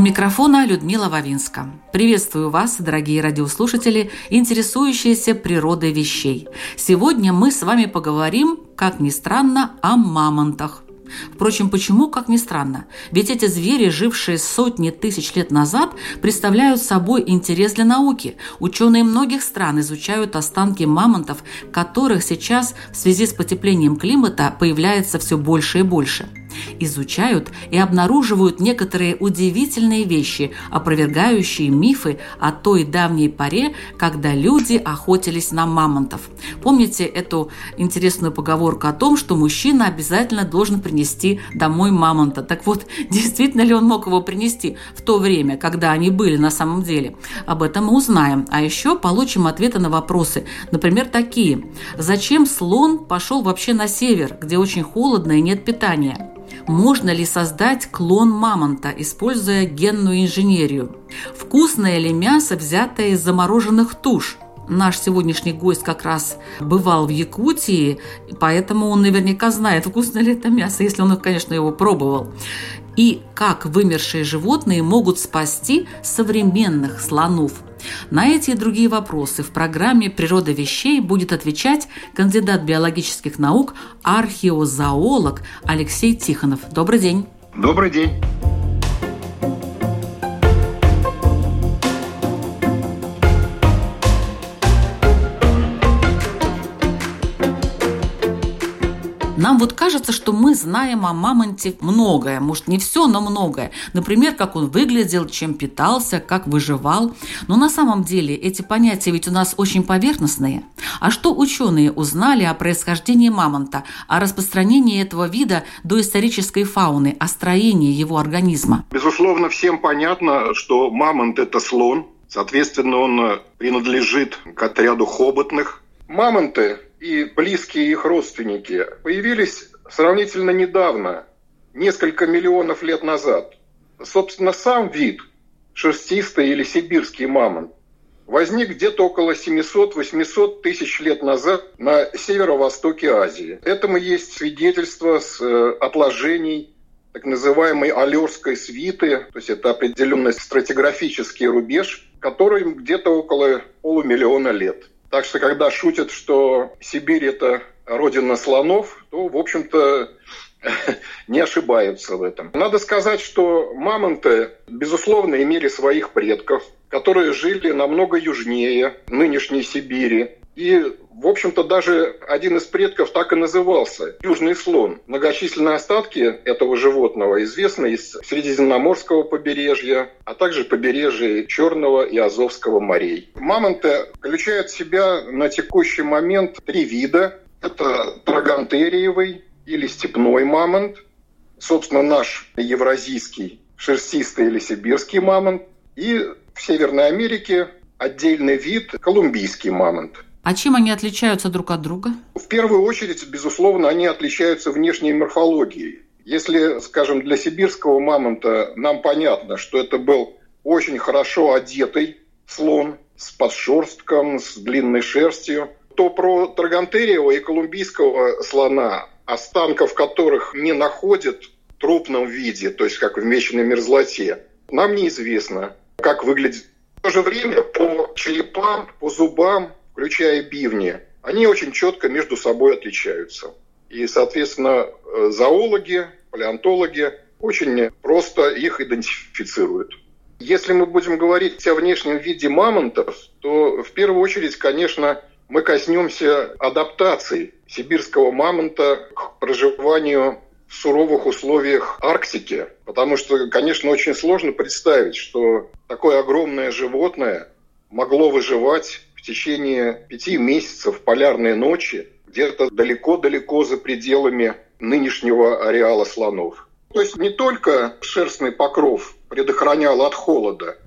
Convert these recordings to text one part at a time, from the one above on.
У микрофона Людмила Вавинска. Приветствую вас, дорогие радиослушатели, интересующиеся природой вещей. Сегодня мы с вами поговорим, как ни странно, о мамонтах. Впрочем, почему, как ни странно? Ведь эти звери, жившие сотни тысяч лет назад, представляют собой интерес для науки. Ученые многих стран изучают останки мамонтов, которых сейчас в связи с потеплением климата появляется все больше и больше – изучают и обнаруживают некоторые удивительные вещи, опровергающие мифы о той давней поре, когда люди охотились на мамонтов. Помните эту интересную поговорку о том, что мужчина обязательно должен принести домой мамонта? Так вот, действительно ли он мог его принести в то время, когда они были на самом деле? Об этом мы узнаем. А еще получим ответы на вопросы. Например, такие. Зачем слон пошел вообще на север, где очень холодно и нет питания? Можно ли создать клон мамонта, используя генную инженерию? Вкусное ли мясо, взятое из замороженных туш? Наш сегодняшний гость как раз бывал в Якутии, поэтому он наверняка знает, вкусно ли это мясо, если он, конечно, его пробовал. И как вымершие животные могут спасти современных слонов – на эти и другие вопросы в программе «Природа вещей» будет отвечать кандидат биологических наук, археозоолог Алексей Тихонов. Добрый день. Добрый день. Нам вот кажется, что мы знаем о мамонте многое, может не все, но многое. Например, как он выглядел, чем питался, как выживал. Но на самом деле эти понятия ведь у нас очень поверхностные. А что ученые узнали о происхождении мамонта, о распространении этого вида до исторической фауны, о строении его организма? Безусловно, всем понятно, что мамонт – это слон, Соответственно, он принадлежит к отряду хоботных. Мамонты и близкие их родственники появились сравнительно недавно, несколько миллионов лет назад. Собственно, сам вид, шерстистый или сибирский мамонт, возник где-то около 700-800 тысяч лет назад на северо-востоке Азии. Этому есть свидетельство с э, отложений так называемой Алерской свиты, то есть это определенный стратиграфический рубеж, который где-то около полумиллиона лет. Так что, когда шутят, что Сибирь – это родина слонов, то, в общем-то, не ошибаются в этом. Надо сказать, что мамонты, безусловно, имели своих предков, которые жили намного южнее нынешней Сибири. И, в общем-то, даже один из предков так и назывался – южный слон. Многочисленные остатки этого животного известны из Средиземноморского побережья, а также побережья Черного и Азовского морей. Мамонты включают в себя на текущий момент три вида. Это трогантериевый или степной мамонт, собственно, наш евразийский шерстистый или сибирский мамонт, и в Северной Америке отдельный вид колумбийский мамонт – а чем они отличаются друг от друга? В первую очередь, безусловно, они отличаются внешней морфологией. Если, скажем, для сибирского мамонта нам понятно, что это был очень хорошо одетый слон с подшерстком, с длинной шерстью, то про Трогантериева и колумбийского слона, останков которых не находят в трупном виде, то есть как в меченой мерзлоте, нам неизвестно, как выглядит. В то же время по черепам, по зубам включая бивни, они очень четко между собой отличаются. И, соответственно, э, зоологи, палеонтологи очень просто их идентифицируют. Если мы будем говорить о внешнем виде мамонтов, то в первую очередь, конечно, мы коснемся адаптации сибирского мамонта к проживанию суровых условиях Арктики. Потому что, конечно, очень сложно представить, что такое огромное животное могло выживать в течение пяти месяцев полярной ночи где-то далеко-далеко за пределами нынешнего ареала слонов. То есть не только шерстный покров предохранял от холода,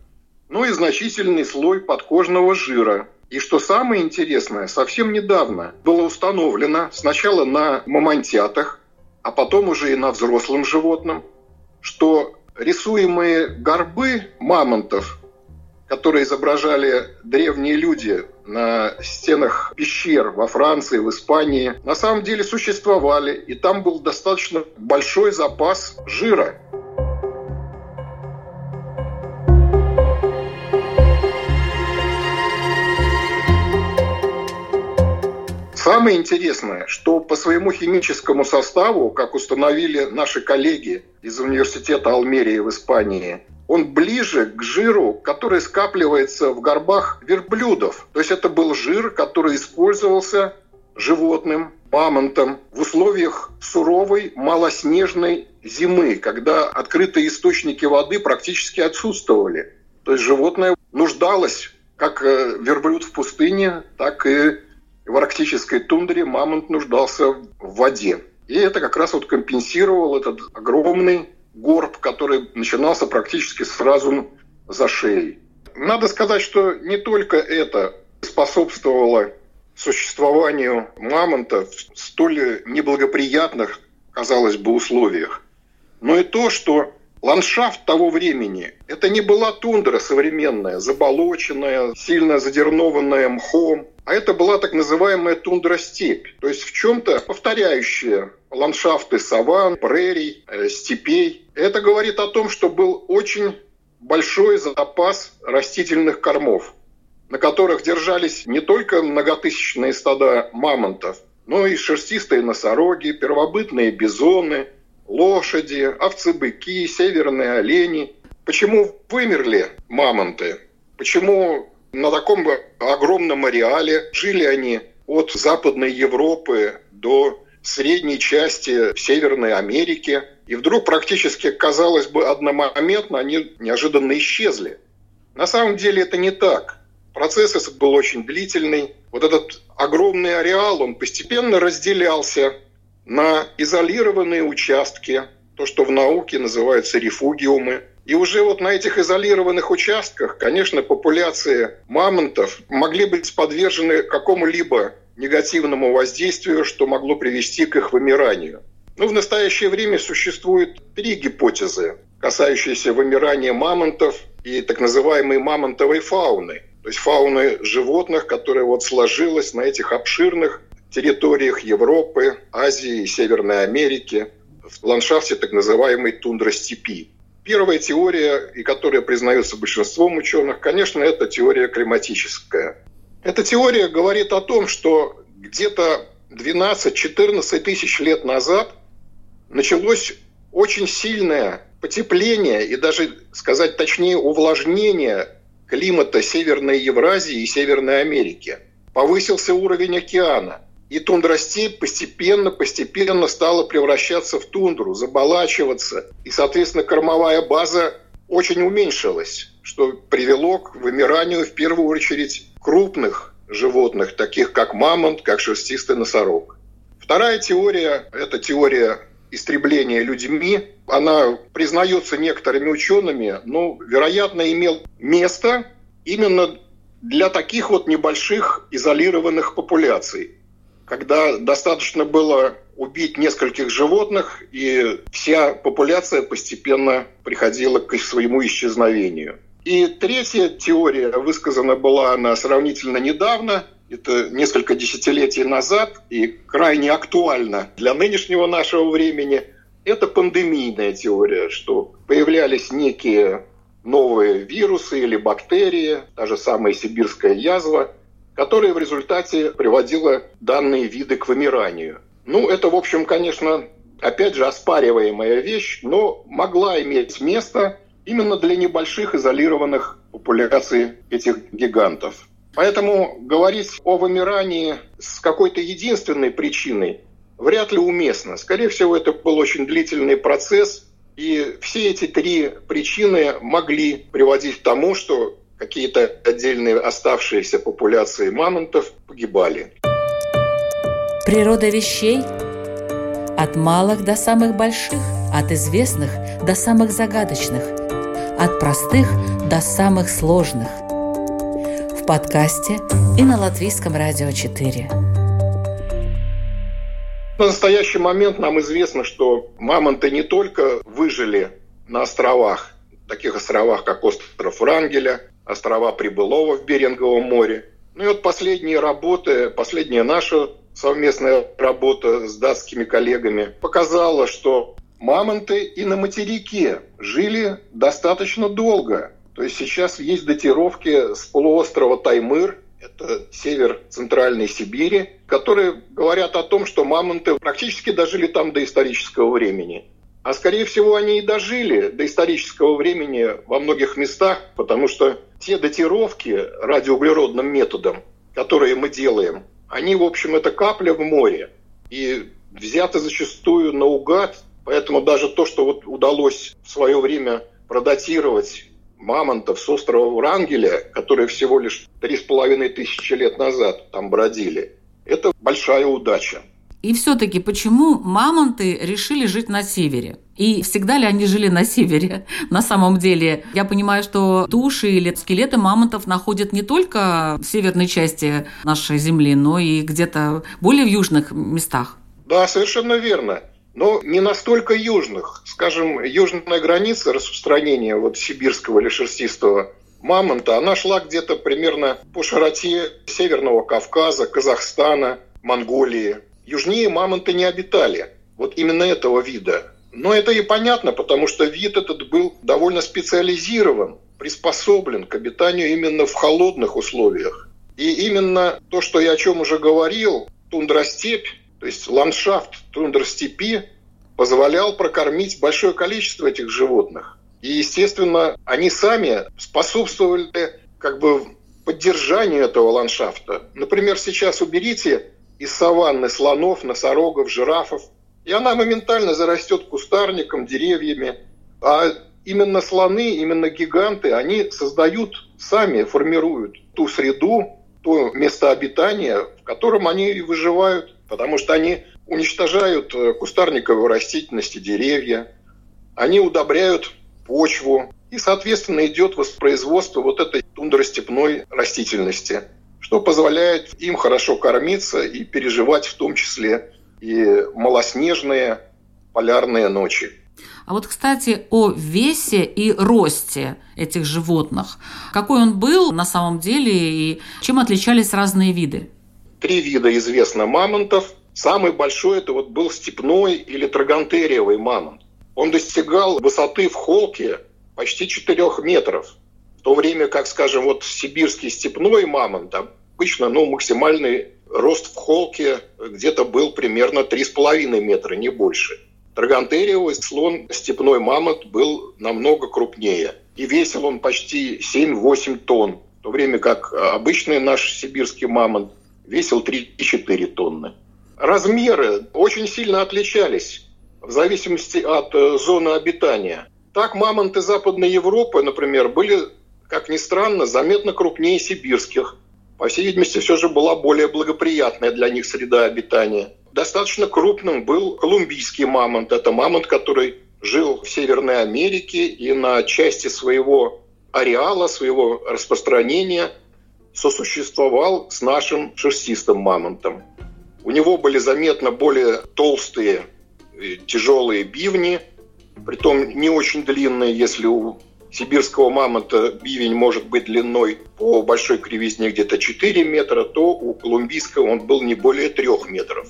но и значительный слой подкожного жира И что самое интересное, совсем недавно было установлено сначала на мамонтятах, а потом уже и на взрослом животном, что рисуемые горбы мамонтов, которые изображали древние люди на стенах пещер во Франции, в Испании, на самом деле существовали, и там был достаточно большой запас жира. Самое интересное, что по своему химическому составу, как установили наши коллеги из университета Алмерии в Испании, он ближе к жиру, который скапливается в горбах верблюдов. То есть это был жир, который использовался животным, мамонтом в условиях суровой малоснежной зимы, когда открытые источники воды практически отсутствовали. То есть животное нуждалось как э, верблюд в пустыне, так и в арктической тундре мамонт нуждался в воде. И это как раз вот компенсировал этот огромный горб, который начинался практически сразу за шеей. Надо сказать, что не только это способствовало существованию мамонта в столь неблагоприятных, казалось бы, условиях, но и то, что ландшафт того времени – это не была тундра современная, заболоченная, сильно задернованная мхом, а это была так называемая тундра-степь, то есть в чем-то повторяющая ландшафты саван, прерий, э, степей. Это говорит о том, что был очень большой запас растительных кормов, на которых держались не только многотысячные стада мамонтов, но и шерстистые носороги, первобытные бизоны, лошади, овцы-быки, северные олени. Почему вымерли мамонты? Почему на таком огромном ареале жили они от Западной Европы до средней части Северной Америки. И вдруг практически, казалось бы, одномоментно они неожиданно исчезли. На самом деле это не так. Процесс этот был очень длительный. Вот этот огромный ареал, он постепенно разделялся на изолированные участки, то, что в науке называются рефугиумы – и уже вот на этих изолированных участках, конечно, популяции мамонтов могли быть подвержены какому-либо негативному воздействию, что могло привести к их вымиранию. Но в настоящее время существует три гипотезы, касающиеся вымирания мамонтов и так называемой мамонтовой фауны, то есть фауны животных, которая вот сложилась на этих обширных территориях Европы, Азии и Северной Америки, в ландшафте так называемой тундра-степи. Первая теория, и которая признается большинством ученых, конечно, это теория климатическая. Эта теория говорит о том, что где-то 12-14 тысяч лет назад началось очень сильное потепление и даже, сказать точнее, увлажнение климата Северной Евразии и Северной Америки. Повысился уровень океана – и тундростепь постепенно-постепенно стала превращаться в тундру, заболачиваться. И, соответственно, кормовая база очень уменьшилась, что привело к вымиранию в первую очередь крупных животных, таких как мамонт, как шерстистый носорог. Вторая теория – это теория истребления людьми. Она признается некоторыми учеными, но, вероятно, имел место именно для таких вот небольших изолированных популяций когда достаточно было убить нескольких животных, и вся популяция постепенно приходила к своему исчезновению. И третья теория высказана была она сравнительно недавно, это несколько десятилетий назад, и крайне актуальна для нынешнего нашего времени. Это пандемийная теория, что появлялись некие новые вирусы или бактерии, та же самая сибирская язва – которая в результате приводила данные виды к вымиранию. Ну, это, в общем, конечно, опять же, оспариваемая вещь, но могла иметь место именно для небольших изолированных популяций этих гигантов. Поэтому говорить о вымирании с какой-то единственной причиной вряд ли уместно. Скорее всего, это был очень длительный процесс, и все эти три причины могли приводить к тому, что какие-то отдельные оставшиеся популяции мамонтов погибали. Природа вещей от малых до самых больших, от известных до самых загадочных, от простых до самых сложных. В подкасте и на Латвийском радио 4. На настоящий момент нам известно, что мамонты не только выжили на островах, таких островах, как остров Врангеля, острова Прибылова в Беринговом море. Ну и вот последние работы, последняя наша совместная работа с датскими коллегами показала, что мамонты и на материке жили достаточно долго. То есть сейчас есть датировки с полуострова Таймыр, это север Центральной Сибири, которые говорят о том, что мамонты практически дожили там до исторического времени. А скорее всего они и дожили до исторического времени во многих местах, потому что те датировки радиоуглеродным методом, которые мы делаем, они, в общем, это капля в море. И взяты зачастую наугад, поэтому даже то, что вот удалось в свое время продатировать мамонтов с острова Врангеля, которые всего лишь три с половиной тысячи лет назад там бродили, это большая удача. И все-таки почему мамонты решили жить на севере? И всегда ли они жили на севере? На самом деле, я понимаю, что туши или скелеты мамонтов находят не только в северной части нашей Земли, но и где-то более в южных местах. Да, совершенно верно. Но не настолько южных. Скажем, южная граница распространения вот сибирского или шерстистого мамонта, она шла где-то примерно по широте Северного Кавказа, Казахстана, Монголии. Южнее мамонты не обитали. Вот именно этого вида. Но это и понятно, потому что вид этот был довольно специализирован, приспособлен к обитанию именно в холодных условиях. И именно то, что я о чем уже говорил, тундростепь, то есть ландшафт тундростепи, позволял прокормить большое количество этих животных. И, естественно, они сами способствовали как бы поддержанию этого ландшафта. Например, сейчас уберите из саванны слонов, носорогов, жирафов, и она моментально зарастет кустарником, деревьями. А именно слоны, именно гиганты, они создают сами, формируют ту среду, то место обитания, в котором они и выживают, потому что они уничтожают э, кустарниковую растительность и деревья, они удобряют почву, и, соответственно, идет воспроизводство вот этой тундростепной растительности, что позволяет им хорошо кормиться и переживать в том числе и малоснежные полярные ночи. А вот, кстати, о весе и росте этих животных. Какой он был на самом деле и чем отличались разные виды? Три вида известно мамонтов. Самый большой это вот был степной или трогантериевый мамонт. Он достигал высоты в холке почти 4 метров. То время как, скажем, вот сибирский степной мамонт, обычно ну, максимальный рост в холке где-то был примерно 3,5 метра, не больше. Драгонтериевый слон, степной мамонт, был намного крупнее. И весил он почти 7-8 тонн, в то время как обычный наш сибирский мамонт весил 3-4 тонны. Размеры очень сильно отличались в зависимости от э, зоны обитания. Так мамонты Западной Европы, например, были, как ни странно, заметно крупнее сибирских – по всей видимости, все же была более благоприятная для них среда обитания. Достаточно крупным был колумбийский мамонт. Это мамонт, который жил в Северной Америке и на части своего ареала, своего распространения сосуществовал с нашим шерстистым мамонтом. У него были заметно более толстые, тяжелые бивни, притом не очень длинные, если у сибирского мамонта бивень может быть длиной по большой кривизне где-то 4 метра, то у колумбийского он был не более 3 метров.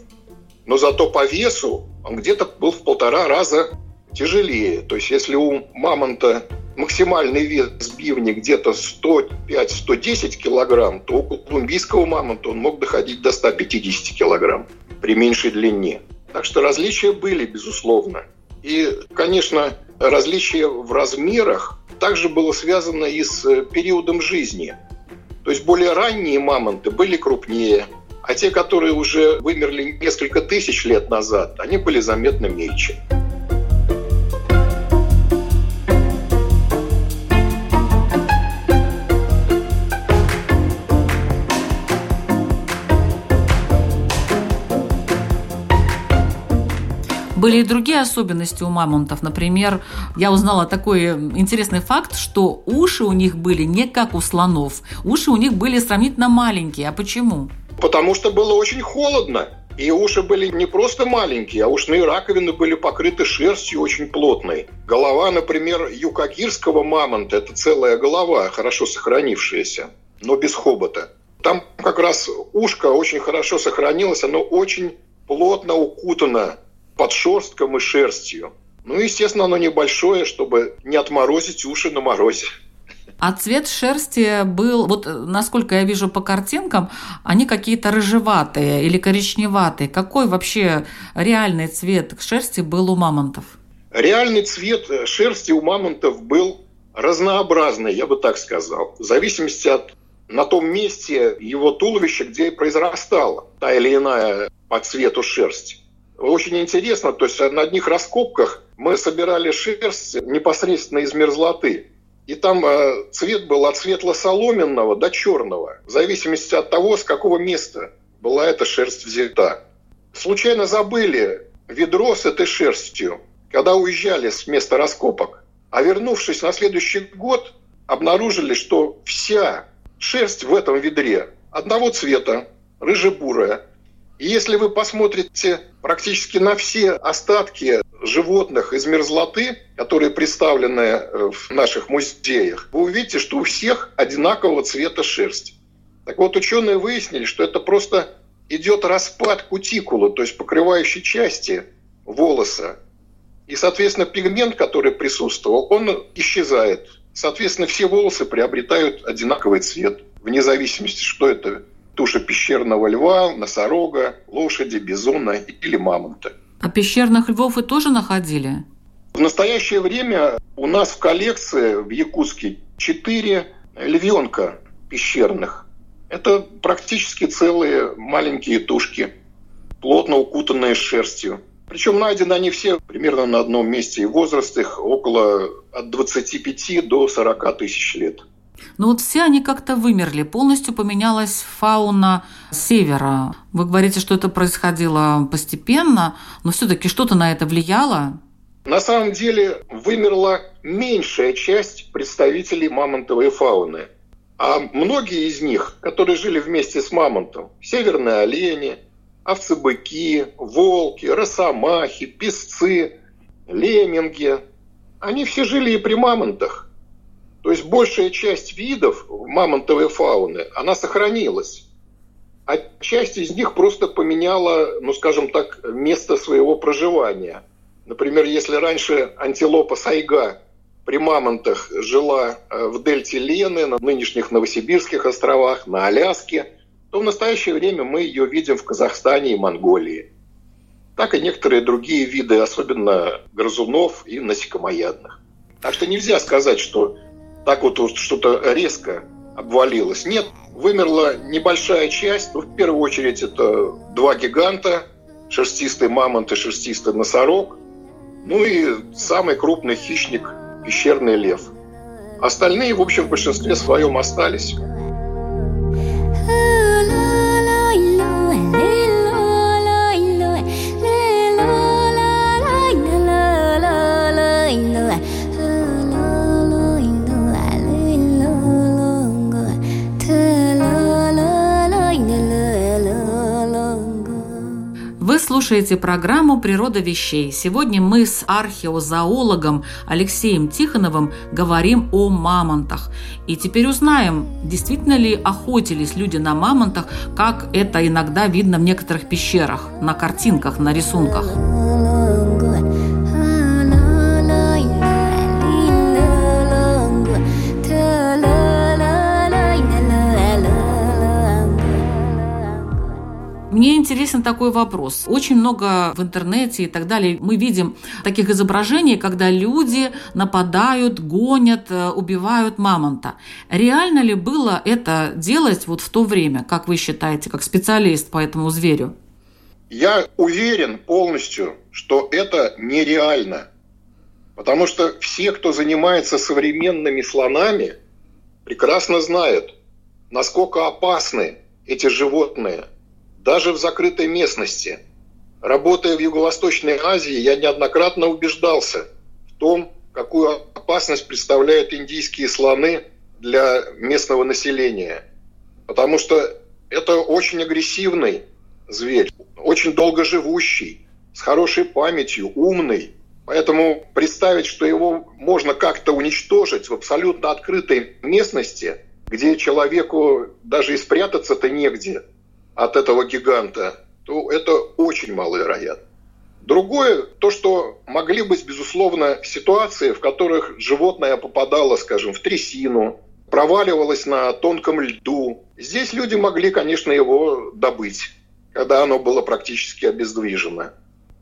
Но зато по весу он где-то был в полтора раза тяжелее. То есть если у мамонта максимальный вес бивни где-то 105-110 килограмм, то у колумбийского мамонта он мог доходить до 150 килограмм при меньшей длине. Так что различия были, безусловно. И, конечно, различия в размерах также было связано и с э, периодом жизни. То есть более ранние мамонты были крупнее, а те, которые уже вымерли несколько тысяч лет назад, они были заметно мельче. Были и другие особенности у мамонтов. Например, я узнала такой интересный факт, что уши у них были не как у слонов. Уши у них были сравнительно маленькие. А почему? Потому что было очень холодно. И уши были не просто маленькие, а ушные раковины были покрыты шерстью очень плотной. Голова, например, юкагирского мамонта – это целая голова, хорошо сохранившаяся, но без хобота. Там как раз ушко очень хорошо сохранилось, оно очень плотно укутано под шерстком и шерстью. Ну, естественно, оно небольшое, чтобы не отморозить уши на морозе. А цвет шерсти был, вот насколько я вижу по картинкам, они какие-то рыжеватые или коричневатые. Какой вообще реальный цвет шерсти был у мамонтов? Реальный цвет шерсти у мамонтов был разнообразный, я бы так сказал, в зависимости от на том месте его туловища, где произрастала та или иная по цвету шерсть. Очень интересно, то есть на одних раскопках мы собирали шерсть непосредственно из мерзлоты. И там э, цвет был от светло-соломенного до черного, в зависимости от того, с какого места была эта шерсть взята. Случайно забыли ведро с этой шерстью, когда уезжали с места раскопок. А вернувшись на следующий год, обнаружили, что вся шерсть в этом ведре одного цвета, рыжебурая. Если вы посмотрите практически на все остатки животных из мерзлоты, которые представлены э, в наших музеях, вы увидите, что у всех одинакового цвета шерсть. Так вот, ученые выяснили, что это просто идет распад кутикулы, то есть покрывающей части волоса. И, соответственно, пигмент, который присутствовал, он исчезает. Соответственно, все волосы приобретают одинаковый цвет, вне зависимости, что это туша пещерного льва, носорога, лошади, бизона или мамонта. А пещерных львов вы тоже находили? В настоящее время у нас в коллекции в Якутске четыре львенка пещерных. Это практически целые маленькие тушки, плотно укутанные шерстью. Причем найдены они все примерно на одном месте, и возраст их около от 25 до 40 тысяч лет. Но вот все они как-то вымерли, полностью поменялась фауна севера. Вы говорите, что это происходило постепенно, но все-таки что-то на это влияло? На самом деле вымерла меньшая часть представителей мамонтовой фауны. А многие из них, которые жили вместе с мамонтом, северные олени, овцы-быки, волки, росомахи, песцы, лемминги, они все жили и при мамонтах. То есть большая часть видов мамонтовой фауны, она сохранилась. А часть из них просто поменяла, ну скажем так, место своего проживания. Например, если раньше антилопа сайга при мамонтах жила э, в дельте Лены, на нынешних Новосибирских островах, на Аляске, то в настоящее время мы ее видим в Казахстане и Монголии. Так и некоторые другие виды, особенно грызунов и насекомоядных. Так что нельзя сказать, что так вот что-то резко обвалилось. Нет, вымерла небольшая часть. Ну, в первую очередь это два гиганта, шерстистый мамонт и шерстистый носорог. Ну и самый крупный хищник – пещерный лев. Остальные, в общем, в большинстве своем остались. Слушаете программу «Природа вещей». Сегодня мы с археозоологом Алексеем Тихоновым говорим о мамонтах. И теперь узнаем, действительно ли охотились люди на мамонтах, как это иногда видно в некоторых пещерах, на картинках, на рисунках. Мне интересен такой вопрос. Очень много в интернете и так далее мы видим таких изображений, когда люди нападают, гонят, э, убивают мамонта. Реально ли было это делать вот в то время, как вы считаете, как специалист по этому зверю? Я уверен полностью, что это нереально. Потому что все, кто занимается современными слонами, прекрасно знают, насколько опасны эти животные – даже в закрытой местности. Работая в Юго-Восточной Азии, я неоднократно убеждался в том, какую опасность представляют индийские слоны для местного населения. Потому что это очень агрессивный зверь, очень долгоживущий, с хорошей памятью, умный. Поэтому представить, что его можно как-то уничтожить в абсолютно открытой местности, где человеку даже и спрятаться-то негде от этого гиганта, то это очень маловероятно. Другое, то, что могли быть, безусловно, ситуации, в которых животное попадало, скажем, в трясину, проваливалось на тонком льду. Здесь люди могли, конечно, его добыть, когда оно было практически обездвижено.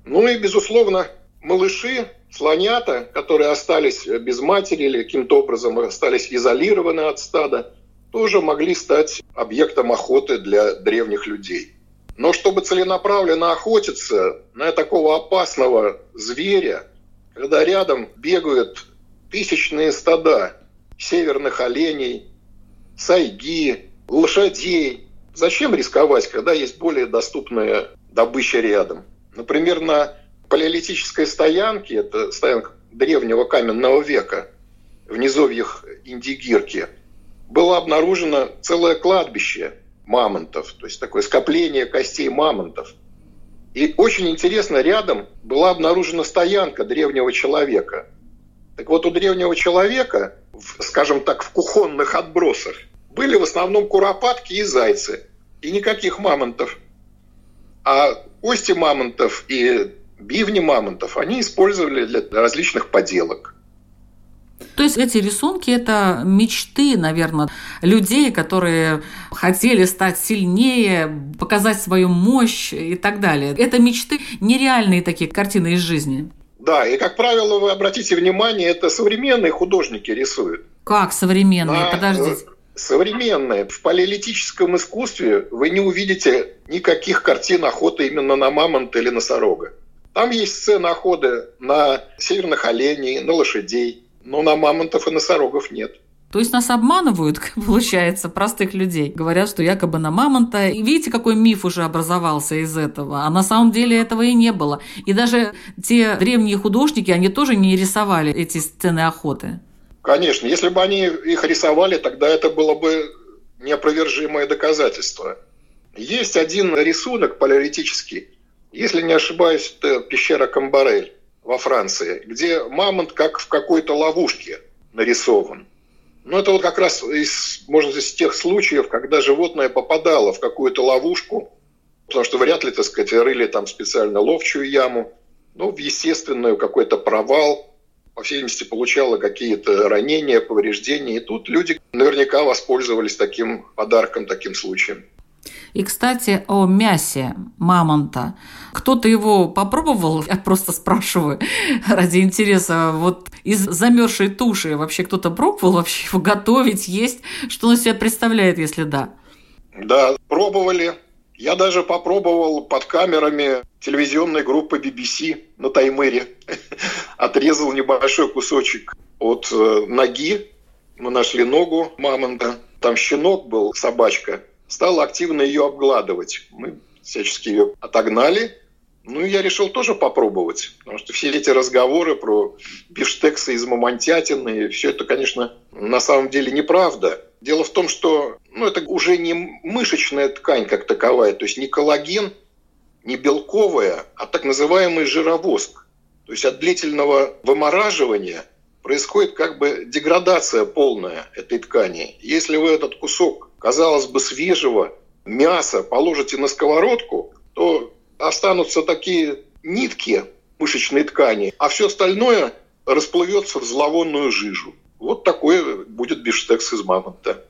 Ну и, безусловно, малыши, слонята, которые остались без матери или каким-то образом остались изолированы от стада, тоже могли стать объектом охоты для древних людей. Но чтобы целенаправленно охотиться на такого опасного зверя, когда рядом бегают тысячные стада северных оленей, сайги, лошадей, зачем рисковать, когда есть более доступная добыча рядом? Например, на палеолитической стоянке, это стоянка древнего каменного века, в низовьях Индигирки, было обнаружено целое кладбище мамонтов, то есть такое скопление костей мамонтов. И очень интересно, рядом была обнаружена стоянка древнего человека. Так вот, у древнего человека, скажем так, в кухонных отбросах, были в основном куропатки и зайцы, и никаких мамонтов. А кости мамонтов и бивни мамонтов они использовали для различных поделок. То есть эти рисунки – это мечты, наверное, людей, которые хотели стать сильнее, показать свою мощь и так далее. Это мечты, нереальные такие картины из жизни. Да, и, как правило, вы обратите внимание, это современные художники рисуют. Как современные? На, Подождите. Современные. В палеолитическом искусстве вы не увидите никаких картин охоты именно на мамонта или носорога. Там есть сцены охоты на северных оленей, на лошадей, но на мамонтов и носорогов нет. То есть нас обманывают, получается, простых людей. Говорят, что якобы на мамонта. И видите, какой миф уже образовался из этого. А на самом деле этого и не было. И даже те древние художники, они тоже не рисовали эти сцены охоты. Конечно, если бы они их рисовали, тогда это было бы неопровержимое доказательство. Есть один рисунок палеолитический, если не ошибаюсь, это пещера Камбарель во Франции, где мамонт как в какой-то ловушке нарисован. Но это вот как раз из, может, из тех случаев, когда животное попадало в какую-то ловушку, потому что вряд ли, так сказать, рыли там специально ловчую яму, ну, в естественную какой-то провал, по всей видимости, получало какие-то ранения, повреждения. И тут люди наверняка воспользовались таким подарком, таким случаем. И, кстати, о мясе мамонта. Кто-то его попробовал? Я просто спрашиваю ради интереса. Вот из замерзшей туши вообще кто-то пробовал вообще его готовить, есть? Что он себя представляет, если да? Да, пробовали. Я даже попробовал под камерами телевизионной группы BBC на Таймыре. Отрезал небольшой кусочек от э, ноги. Мы нашли ногу мамонта. Там щенок был, собачка стал активно ее обгладывать. Мы всячески ее отогнали. Ну, я решил тоже попробовать, потому что все эти разговоры про биштексы из мамонтятины, все это, конечно, на самом деле неправда. Дело в том, что ну, это уже не мышечная ткань как таковая, то есть не коллаген, не белковая, а так называемый жировоск. То есть от длительного вымораживания происходит как бы деградация полная этой ткани. Если вы этот кусок казалось бы, свежего мяса положите на сковородку, то останутся такие нитки мышечной ткани, а все остальное расплывется в зловонную жижу. Вот такой будет биштекс из мамонта.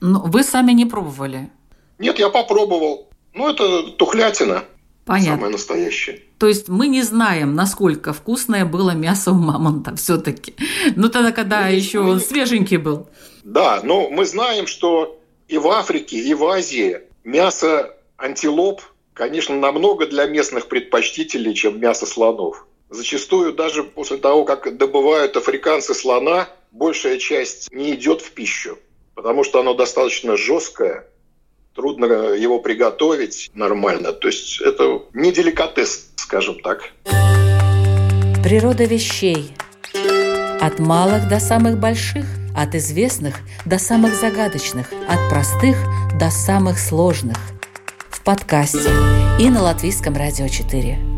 Но вы сами не пробовали? Нет, я попробовал. Ну, это тухлятина. Понятно. Самое настоящее. То есть мы не знаем, насколько вкусное было мясо у мамонта все-таки. Ну тогда, когда ну, еще он свеженький был. Да, но мы знаем, что и в Африке, и в Азии мясо антилоп, конечно, намного для местных предпочтительнее, чем мясо слонов. Зачастую даже после того, как добывают африканцы слона, большая часть не идет в пищу, потому что оно достаточно жесткое, трудно его приготовить нормально. То есть это не деликатес, скажем так. Природа вещей. От малых до самых больших, от известных до самых загадочных, от простых до самых сложных. В подкасте и на Латвийском радио 4.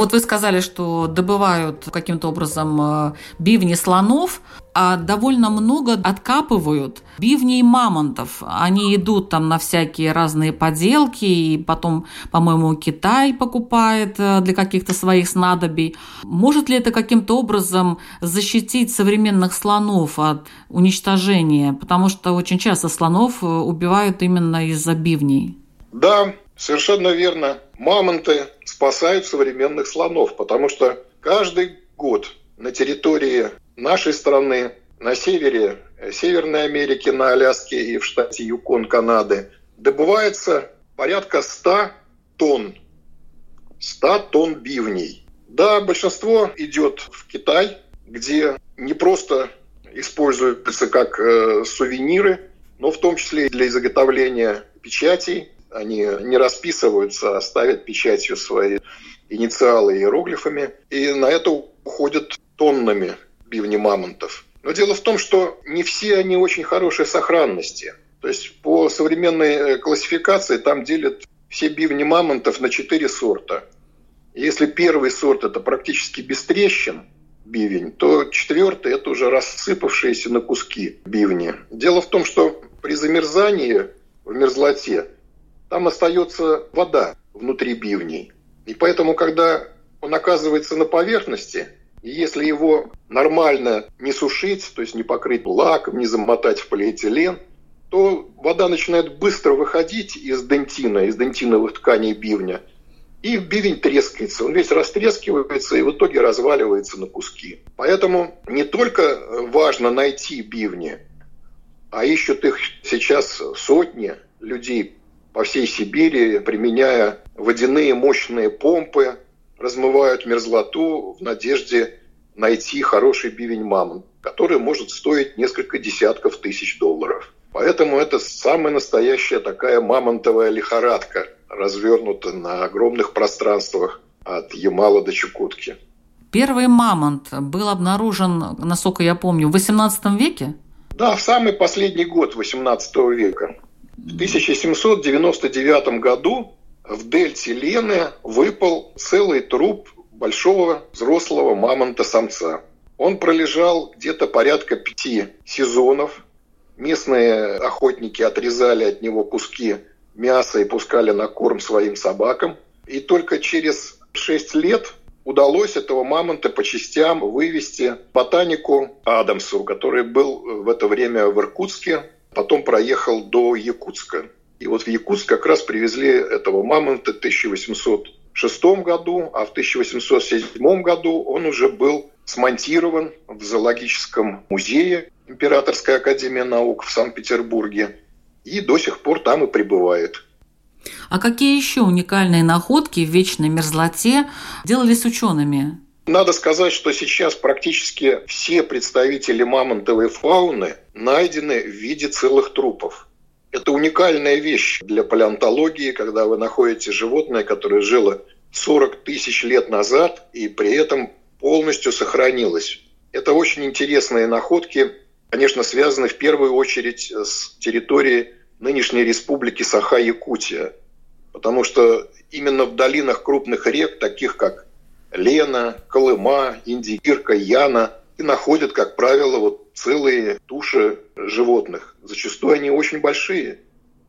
Вот вы сказали, что добывают каким-то образом э, бивни слонов, а довольно много откапывают бивней мамонтов. Они идут там на всякие разные поделки, и потом, по-моему, Китай покупает э, для каких-то своих снадобий. Может ли это каким-то образом защитить современных слонов от уничтожения? Потому что очень часто слонов э, убивают именно из-за бивней. Да, совершенно верно. Мамонты спасают современных слонов, потому что каждый год на территории нашей страны, на севере э, Северной Америки, на Аляске и в штате Юкон, Канады, добывается порядка 100 тонн, 100 тонн бивней. Да, большинство идет в Китай, где не просто используются как э, сувениры, но в том числе и для изготовления печатей, они не расписываются, а ставят печатью свои инициалы иероглифами. И на это уходят тоннами бивни мамонтов. Но дело в том, что не все они очень хорошей сохранности. То есть по современной э, классификации там делят все бивни мамонтов на четыре сорта. Если первый сорт – это практически без трещин бивень, то четвертый – это уже рассыпавшиеся на куски бивни. Дело в том, что при замерзании в мерзлоте там остается вода внутри бивней. И поэтому, когда он оказывается на поверхности, и если его нормально не сушить, то есть не покрыть лаком, не замотать в полиэтилен, то вода начинает быстро выходить из дентина, из дентиновых тканей бивня, и бивень трескается. Он весь растрескивается и в итоге разваливается на куски. Поэтому не только важно найти бивни, а ищут их сейчас сотни людей по всей Сибири, применяя водяные мощные помпы, размывают мерзлоту в надежде найти хороший бивень мамонт, который может стоить несколько десятков тысяч долларов. Поэтому это самая настоящая такая мамонтовая лихорадка, развернута на огромных пространствах от Ямала до Чукотки. Первый мамонт был обнаружен, насколько я помню, в XVIII веке? Да, в самый последний год XVIII века. В 1799 году в дельте Лены выпал целый труп большого взрослого мамонта-самца. Он пролежал где-то порядка пяти сезонов. Местные охотники отрезали от него куски мяса и пускали на корм своим собакам. И только через шесть лет удалось этого мамонта по частям вывести ботанику Адамсу, который был в это время в Иркутске потом проехал до Якутска. И вот в Якутск как раз привезли этого мамонта в 1806 году, а в 1807 году он уже был смонтирован в зоологическом музее Императорской академии наук в Санкт-Петербурге и до сих пор там и пребывает. А какие еще уникальные находки в вечной мерзлоте делались учеными? Надо сказать, что сейчас практически все представители мамонтовой фауны найдены в виде целых трупов. Это уникальная вещь для палеонтологии, когда вы находите животное, которое жило 40 тысяч лет назад и при этом полностью сохранилось. Это очень интересные находки, конечно, связаны в первую очередь с территорией нынешней республики Саха-Якутия, потому что именно в долинах крупных рек, таких как Лена, Колыма, Индигирка, Яна, и находят, как правило, вот целые туши животных. Зачастую они очень большие.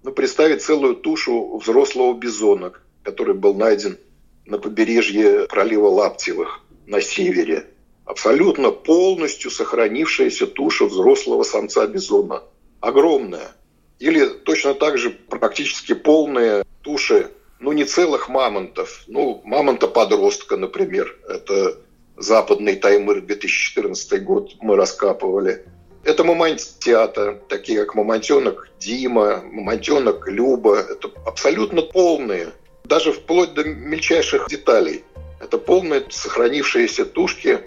Ну, представить целую тушу взрослого бизона, который был найден на побережье пролива Лаптевых на севере. Абсолютно полностью сохранившаяся туша взрослого самца бизона. Огромная. Или точно так же практически полные туши ну, не целых мамонтов, ну, мамонта-подростка, например, это западный Таймыр 2014 год мы раскапывали. Это мамонтята, такие как мамонтенок Дима, мамонтенок Люба. Это абсолютно полные, даже вплоть до мельчайших деталей. Это полные сохранившиеся тушки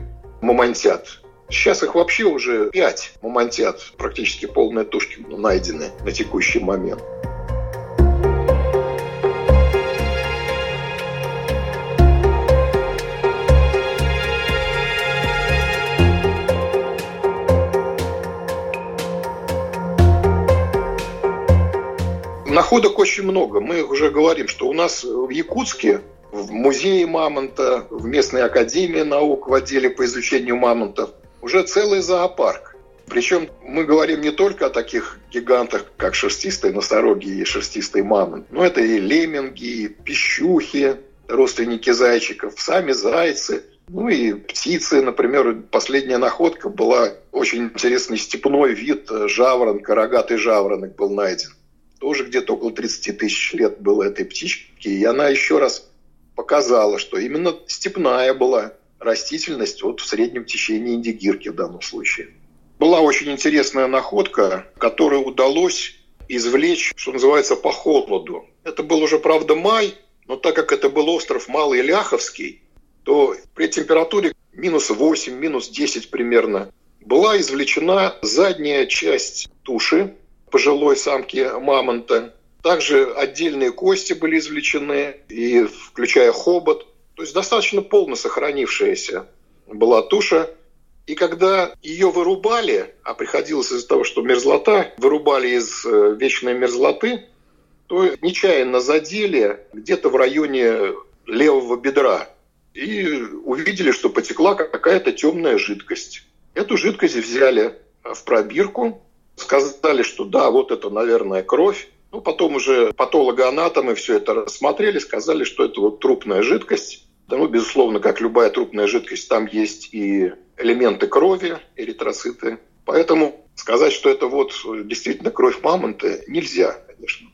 мамонтят. Сейчас их вообще уже пять мамонтят, практически полные тушки найдены на текущий момент. Находок очень много. Мы уже говорим, что у нас в Якутске в музее мамонта, в местной академии наук в отделе по изучению мамонтов уже целый зоопарк. Причем мы говорим не только о таких гигантах, как шерстистые носороги и шерстистый мамонт, но это и лемминги, и пищухи, родственники зайчиков, сами зайцы, ну и птицы, например, последняя находка была очень интересный степной вид жаворонка, рогатый жаворонок был найден тоже где-то около 30 тысяч лет было этой птичке, и она еще раз показала, что именно степная была растительность вот в среднем течении Индигирки в данном случае. Была очень интересная находка, которую удалось извлечь, что называется, по холоду. Это был уже, правда, май, но так как это был остров Малый Ляховский, то при температуре минус 8, минус 10 примерно была извлечена задняя часть туши пожилой самки мамонта. Также отдельные кости были извлечены, и включая хобот. То есть достаточно полно сохранившаяся была туша. И когда ее вырубали, а приходилось из-за того, что мерзлота, вырубали из э, вечной мерзлоты, то нечаянно задели где-то в районе левого бедра. И увидели, что потекла какая-то темная жидкость. Эту жидкость взяли в пробирку, сказали, что да, вот это, наверное, кровь. Ну, потом уже патологоанатомы все это рассмотрели, сказали, что это вот трупная жидкость. Да, ну, безусловно, как любая трупная жидкость, там есть и элементы крови, эритроциты. Поэтому сказать, что это вот действительно кровь мамонта, нельзя, конечно.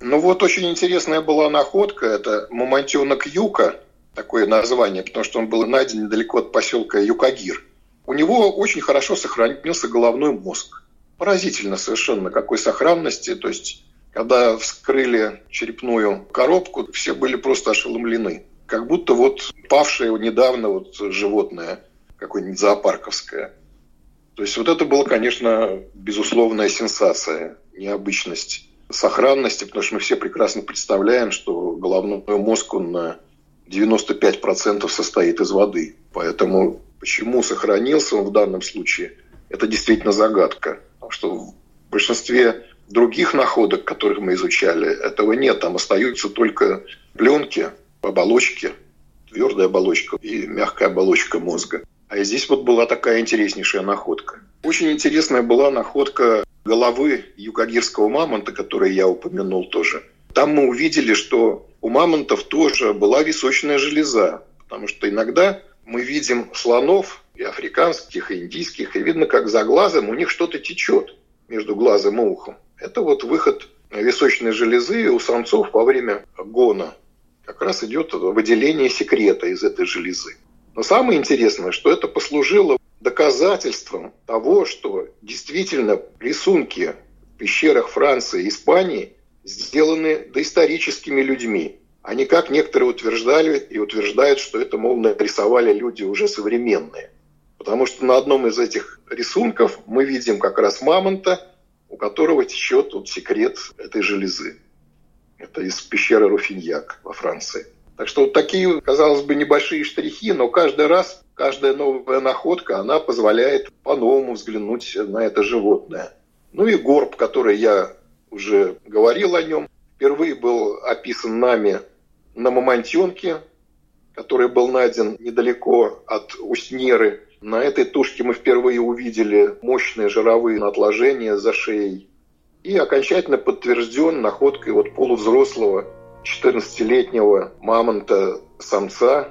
Ну вот очень интересная была находка, это мамонтенок Юка, такое название, потому что он был найден недалеко от поселка Юкагир. У него очень хорошо сохранился головной мозг поразительно совершенно какой сохранности. То есть, когда вскрыли черепную коробку, все были просто ошеломлены. Как будто вот павшее недавно вот животное какое-нибудь зоопарковское. То есть вот это была, конечно, безусловная сенсация, необычность сохранности, потому что мы все прекрасно представляем, что головной мозг, он на 95% состоит из воды. Поэтому почему сохранился он в данном случае, это действительно загадка что в большинстве других находок, которых мы изучали, этого нет. Там остаются только пленки, оболочки, твердая оболочка и мягкая оболочка мозга. А здесь вот была такая интереснейшая находка. Очень интересная была находка головы юкагирского мамонта, который я упомянул тоже. Там мы увидели, что у мамонтов тоже была височная железа, потому что иногда мы видим слонов, и африканских, и индийских, и видно, как за глазом у них что-то течет между глазом и ухом. Это вот выход височной железы у самцов во время гона. Как раз идет выделение секрета из этой железы. Но самое интересное, что это послужило доказательством того, что действительно рисунки в пещерах Франции и Испании сделаны доисторическими людьми, а не как некоторые утверждали и утверждают, что это, мол, нарисовали люди уже современные. Потому что на одном из этих рисунков мы видим как раз мамонта, у которого течет вот секрет этой железы. Это из пещеры Руфиньяк во Франции. Так что вот такие, казалось бы, небольшие штрихи, но каждый раз, каждая новая находка, она позволяет по-новому взглянуть на это животное. Ну и горб, который я уже говорил о нем, впервые был описан нами на Мамонтенке, который был найден недалеко от Уснеры на этой тушке мы впервые увидели мощные жировые отложения за шеей. И окончательно подтвержден находкой вот полувзрослого 14-летнего мамонта-самца,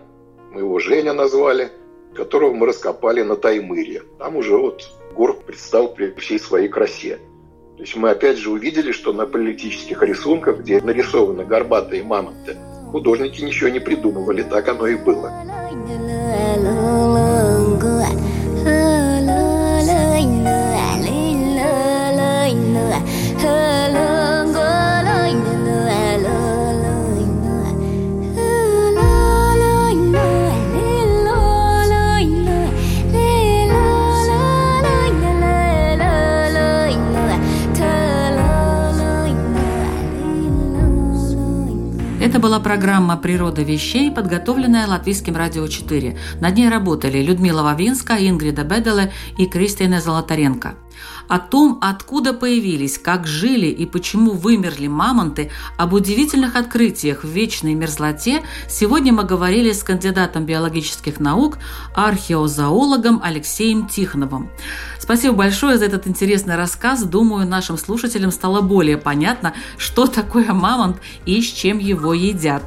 мы его Женя назвали, которого мы раскопали на Таймыре. Там уже вот горб предстал при всей своей красе. То есть мы опять же увидели, что на политических рисунках, где нарисованы горбатые мамонты, художники ничего не придумывали, так оно и было. Была программа «Природа вещей», подготовленная Латвийским радио 4. Над ней работали Людмила Вавинска, Ингрида Беделе и Кристина Золотаренко. О том, откуда появились, как жили и почему вымерли мамонты, об удивительных открытиях в вечной мерзлоте, сегодня мы говорили с кандидатом биологических наук, археозоологом Алексеем Тихоновым. Спасибо большое за этот интересный рассказ. Думаю, нашим слушателям стало более понятно, что такое мамонт и с чем его едят.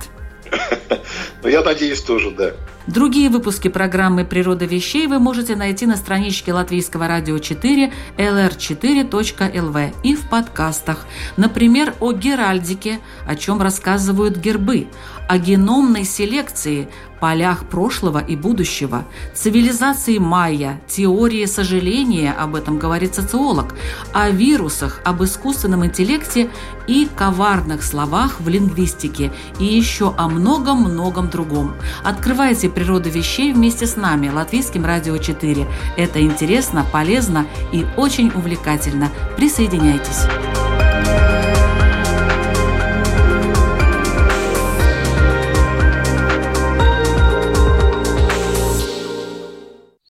Ну, я надеюсь, тоже, да. Другие выпуски программы «Природа вещей» вы можете найти на страничке Латвийского радио 4 lr4.lv и в подкастах. Например, о геральдике, о чем рассказывают гербы, о геномной селекции, полях прошлого и будущего, цивилизации майя, теории сожаления, об этом говорит социолог, о вирусах, об искусственном интеллекте и коварных словах в лингвистике и еще о многом-многом другом. Открывайте природу вещей вместе с нами, Латвийским радио 4. Это интересно, полезно и очень увлекательно. Присоединяйтесь.